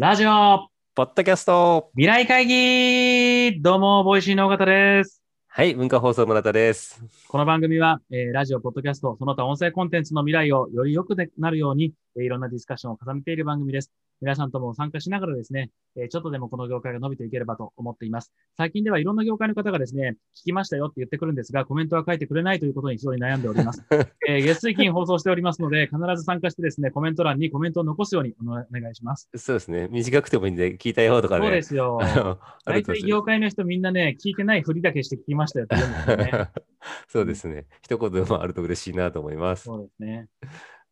ラジオポッドキャスト未来会議どうも、ボイシーの尾形です。はい、文化放送村田です。この番組は、えーラジオ、ポッドキャスト、その他音声コンテンツの未来をより良くなるように、えーいろんなディスカッションを重ねている番組です。皆さんとも参加しながらですね、えーちょっとでもこの業界が伸びていければと思っています。最近ではいろんな業界の方がですね、聞きましたよって言ってくるんですが、コメントは書いてくれないということに非常に悩んでおります。えー月水金放送しておりますので、必ず参加してですね、コメント欄にコメントを残すようにお願いします。そうですね。短くてもいいんで、聞いたよとかね。そうですよ。大体業界の人みんなね、聞いてないふりだけして聞きましたよって言うんですよね。そうですね。一言でもあると嬉しいなと思います。そうですね。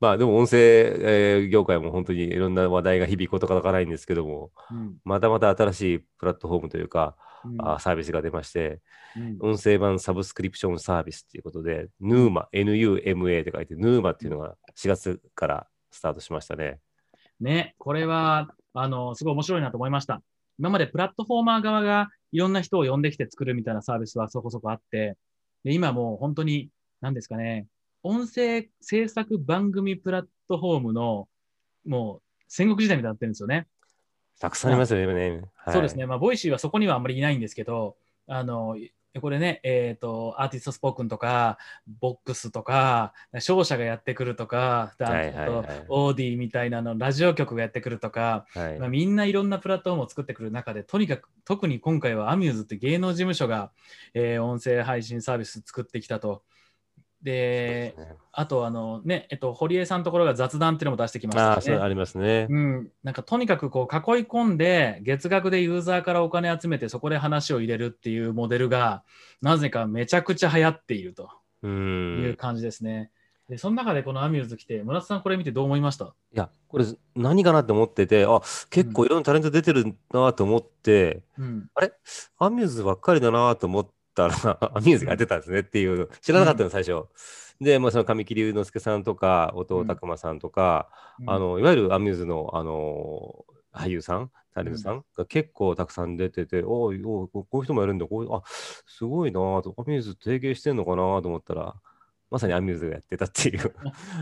まあでも音声、えー業界も本当にいろんな話題が響くことがかないんですけども、うんまたまた新しいプラットフォームというか、うんあサービスが出まして、うん音声版サブスクリプションサービスということで、NUMA、NUMA って書いて、NUMA っていうのが4月からスタートしましたね。ね、これは、あの、すごい面白いなと思いました。今までプラットフォーマー側がいろんな人を呼んできて作るみたいなサービスはそこそこあって、で今もう本当に、何ですかね、音声制作番組プラットフォームの、もう戦国時代みたいになってるんですよね。たくさんありますよね。はいそうですね。まあ、ボイシーはそこにはあんまりいないんですけど、あの、これね、えっ、と、アーティストスポークンとか、ボックスとか、商社がやってくるとか、はいはいはいオーディみたいなの、ラジオ局がやってくるとか、はいまあ、みんないろんなプラットフォームを作ってくる中で、とにかく、特に今回はアミューズって芸能事務所が、えー音声配信サービス作ってきたと。で、ねあと、あのね、えっと、堀江さんのところが雑談っていうのも出してきましたああ、そうね。ありますね。うん、なんかとにかくこう囲い込んで月額でユーザーからお金集めてそこで話を入れるっていうモデルがなぜかめちゃくちゃ流行っているとう。いうん感じですね。でその中でこのアミューズ来て村田さんこれ見てどう思いました？いや、これ何かなって思ってて、あ、結構いろんなタレント出てるなと思って、うん、あれ？アミューズばっかりだなと思ったら、アミューズがやってたんですねっていう、知らなかったの、最初。で、まあ、その神木隆之介さんとか、音尾拓馬さんとか、うん。あの、いわゆるアミューズの、あの、俳優さん、タレントさんが結構たくさん出てて、おいおい、こういう人もやるんだ、こういう、あ、すごいなと、アミューズ提携してんのかなと思ったら、まさにアミューズがやってたっていう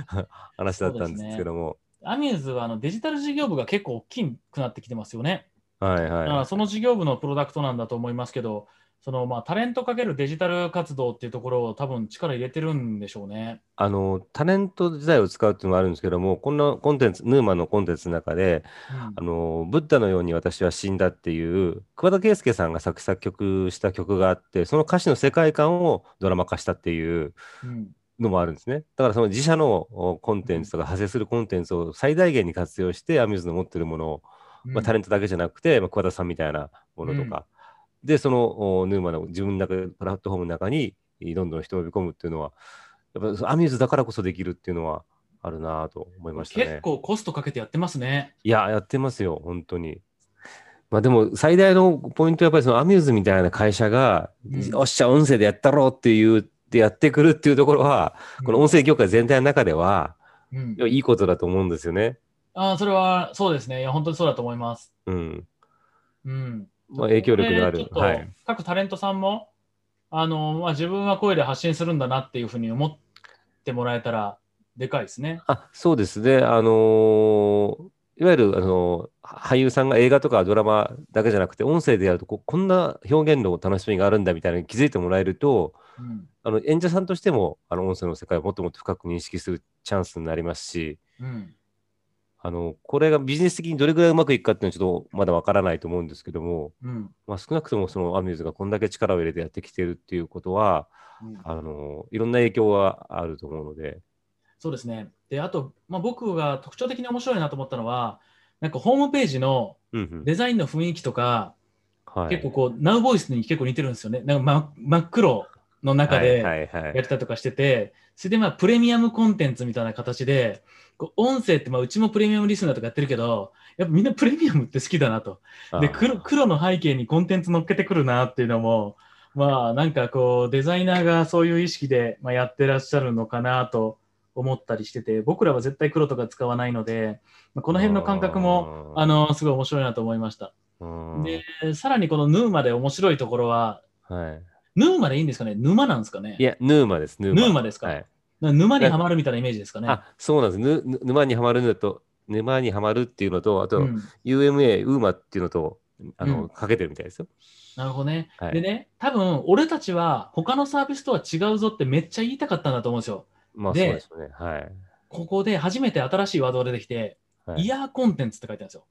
話だったんですけども、アミューズはあのデジタル事業部が結構大きくなってきてますよね。はいだからはい。その事業部のプロダクトなんだと思いますけどそのまあタレントかけるデジタル活動っていうところを多分力入れてるんでしょうね。あの、タレント自体を使うっていうのもあるんですけども、こんなコンテンツ、ヌーマンのコンテンツの中で、あの、ブッダのように私は死んだっていう、桑田佳祐さんが作詞作曲した曲があって、その歌詞の世界観をドラマ化したっていううんうんのもあるんですね。だからその自社のおコンテンツとか派生するコンテンツを最大限に活用して、アミューズの持ってるものを、まあ、タレントだけじゃなくて、まあ、桑田さんみたいなものとか、で、そのおヌーマの自分の中で、プラットフォームの中にどんどん人を呼び込むっていうのは、やっぱアミューズだからこそできるっていうのはあるなぁと思いましたね。結構コストかけてやってますね。いや、やってますよ、本当に。まあでも、最大のポイントはやっぱりそのアミューズみたいな会社が、うんおっしゃ、音声でやったろうっていう、ってやってくるっていうところは、この音声業界全体の中では、うんいいことだと思うんですよね。ああ、それはそうですね。いや、本当にそうだと思います。うん。うん。まあ、影響力のあるはい。各タレントさんも、あの、まあ、自分は声で発信するんだなっていうふうに思ってもらえたら、でかいですね。あ、そうですね。あのーいわゆる、あのー俳優さんが映画とかドラマだけじゃなくて、音声でやるとこ、こんな表現の楽しみがあるんだみたいなのに気づいてもらえると、うん。あの演者さんとしても、あの音声の世界をもっともっと深く認識するチャンスになりますし、うん。あのこれがビジネス的にどれぐらいうまくいくかっていうのはちょっとまだわからないと思うんですけども、うん。まあ、少なくともそのアミューズがこんだけ力を入れてやってきてるっていうことは、うんあのいろんな影響はあると思うので、そうですね。で、あと、まあ、僕が特徴的に面白いなと思ったのは、なんかホームページのうんうんデザインの雰囲気とか、はい、結構こう、ナウボイスに結構似てるんですよね。なんか真真っ黒の中で、やってたりとかしてて、それでまあプレミアムコンテンツみたいな形で、こう音声ってまあうちもプレミアムリスナーとかやってるけど、やっぱみんなプレミアムって好きだなと。で黒黒の背景にコンテンツ乗っけてくるなっていうのも、まあなんかこうデザイナーがそういう意識でまあやってらっしゃるのかなと思ったりしてて、僕らは絶対黒とか使わないので、まあこの辺の感覚もあのすごい面白いなと思いました。うん。で、さらにこのヌーマで面白いところは、はい、ヌーマでいいんですかね？沼なんですかね？いや、ヌーマです、ヌーマ。ヌーマですか？はい、沼にはまるみたいなイメージですかね？あ、そうなんです。ぬぬ沼にはまるのと、沼にはまるっていうのと、あと、うん UMA、ウーマっていうのと、あの、うんかけてるみたいですよ。なるほどね。はいでね、多分俺たちは他のサービスとは違うぞってめっちゃ言いたかったんだと思うんですよ。まあ、でそうですよね。はい。ここで初めて新しいワードが出てきて、はいイヤーコンテンツって書いてあるんですよ。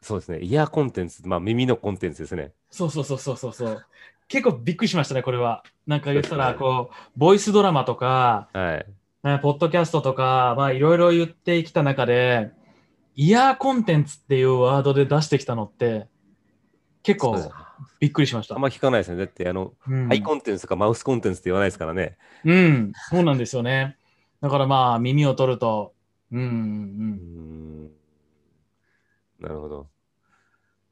そうですね。イヤーコンテンツ、まあ、耳のコンテンツですね。そうそうそうそうそうそう。結構びっくりしましたね、これは。なんか言ったら、こう、ボイスドラマとか、はい。ねポッドキャストとか、まあいろいろ言ってきた中で、イヤーコンテンツっていうワードで出してきたのって、結構びっくりしました。あんま聞かないですね。だって、あの、うんアイコンテンツとかマウスコンテンツって言わないですからね。うん、そうなんですよね。だからまあ耳を取ると、うん、う、うんん。なるほど。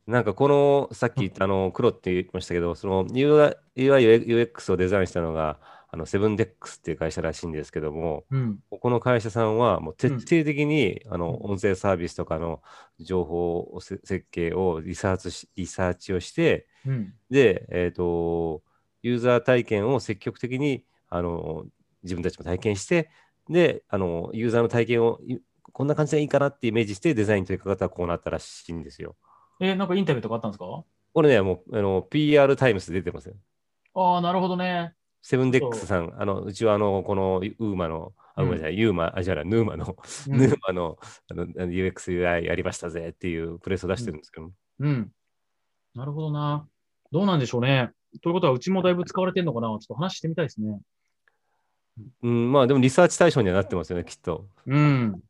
なんかこの、さっき言ったあの、黒って言いましたけど、その UI、UX をデザインしたのが、あの、セブンデックスっていう会社らしいんですけども、うん、ここの会社さんはもう徹底的に、あのうん音声サービスとかの情報をせ設計をリサーチしリサーチをして、うん、で、えーと、ユーザー体験を積極的にあの自分たちも体験して、であの、ユーザーの体験をいこんな感じでいいかなってイメージしてデザインというか方はこうなったらしいんですよ。え、なんかインタビューとかあったんですか？これね、もうあの PR タイムスで出てますよ。ああ、なるほどね。セブンデックスさん、あのうちはあのこのウーマの、あ、うんごめんなさい、ユーマ、あ、じゃあヌーマの、うんヌーマのあの UX、UI やりましたぜっていうプレスを出してるんですけど、うん。なるほどな。どうなんでしょうね。ということは、うちもだいぶ使われてるのかな？ちょっと話してみたいですね。うん、まあでもリサーチ対象にはなってますよね、きっと。うん。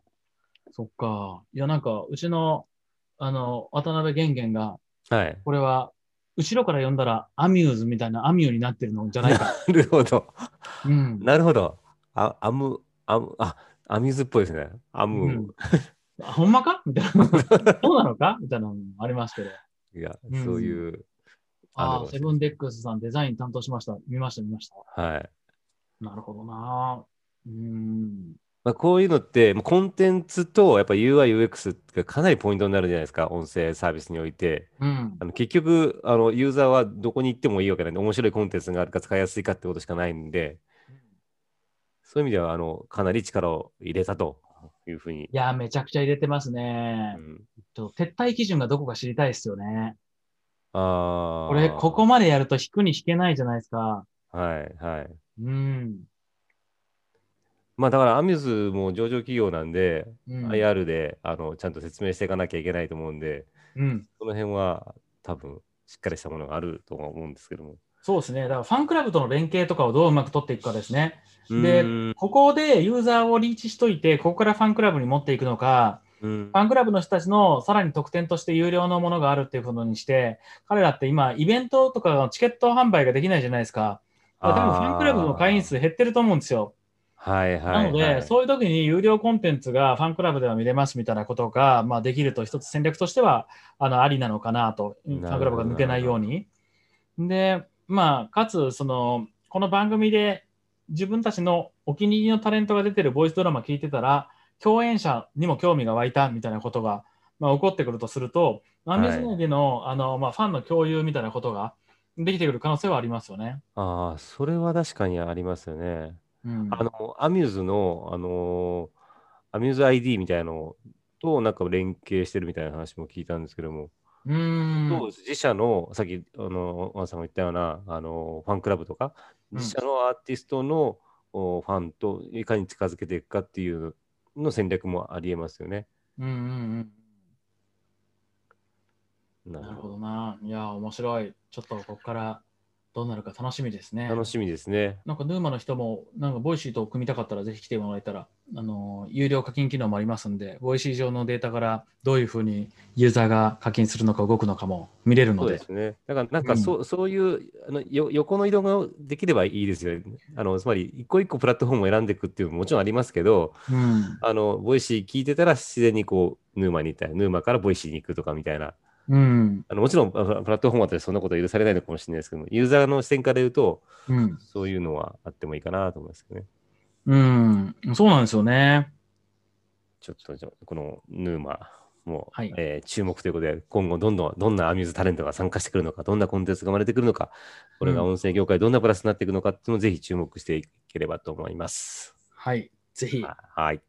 そっか。いや、なんか、うちの、あの、渡辺玄玄が、はい。これは、後ろから読んだら、アミューズみたいなアミューになってるのじゃないか。なるほど。うん。なるほど。あ、アム、アム、あ、アミューズっぽいですね。アム、うんあほんまか？みたいな。そうなのか？みたいなのもありますけど。いや、うんそういう、ああ、セブンデックスさんデザイン担当しました。見ました、見ました。はい。なるほどな。うーん。まあ、こういうのって、まあコンテンツとやっぱ UI、UX がかなりポイントになるじゃないですか、音声サービスにおいて。うんあ。の結局あの、ユーザーはどこに行ってもいいわけなんで、面白いコンテンツがあるか使いやすいかってことしかないんで、そういう意味ではあのかなり力を入れたというふうに。いや、めちゃくちゃ入れてますねう。ん、撤退基準がどこか知りたいですよね。ああ。これ、ここまでやると引くに引けないじゃないですか。はいはい。うん。まあだからアミューズも上場企業なんで、うん。IR であのちゃんと説明していかなきゃいけないと思うんで、うん。その辺は多分しっかりしたものがあるとは思うんですけども。そうですね。だからファンクラブとの連携とかをどううまく取っていくかですね。うでここでユーザーをリーチしといて、ここからファンクラブに持っていくのか、うんファンクラブの人たちのさらに特典として有料のものがあるっていうことにして、彼らって今、イベントとかのチケット販売ができないじゃないですか。だから多分ファンクラブの会員数減ってると思うんですよ。はいはい、は。ないので、そういう時に有料コンテンツがファンクラブでは見れますみたいなことが、まあ、できると一つ戦略としてはあのありなのかなと、ファンクラブが抜けないように。で、まあ、かつその、この番組で自分たちのお気に入りのタレントが出てるボイスドラマ聞いてたら、共演者にも興味が湧いたみたいなことが、まあ、起こってくるとすると、アミューズ内での,、あのまあ、ファンの共有みたいなことができてくる可能性はありますよね。ああ、それは確かにありますよね。うん、あの、アミューズの、あのーアミューズ ID みたいなのとなんか連携してるみたいな話も聞いたんですけども、うーん自社の、さっき、あの、ワンさんが言ったような、あの、ファンクラブとか、うん自社のアーティストの、おファンといかに近づけていくかっていうの戦略もありえますよね。うんうんうんななるほどな。いや、面白い。ちょっとここからどうなるか楽しみですね。楽しみですね。なんかヌーマの人も、なんかボイシーと組みたかったらぜひ来てもらえたら、あの、有料課金機能もありますんで、ボイシー上のデータからどういうふうにユーザーが課金するのか動くのかも見れるので。そうですね。だから、なんうんかそう、そういうあのよ横の移動ができればいいですよね。あのつまり、一個一個プラットフォームを選んでいくっていうのももちろんありますけど、うん。あのボイシー聞いてたら自然にこう、ヌーマに行ったり、ヌーマからボイシーに行くとかみたいな。うん。あのもちろん、あプラットフォームだったらそんなことは許されないのかもしれないですけども、ユーザーの視点から言うと、うん。そういうのはあってもいいかなと思いますけどね。うん。そうなんですよね。ちょっとじゃあこのヌーマも、はいえー注目ということで、今後どんどんどんなアミューズタレントが参加してくるのか、どんなコンテンツが生まれてくるのか、これが音声業界どんなプラスになっていくのかっていうのをぜひ注目していければと思います。はい。ぜひ。はい。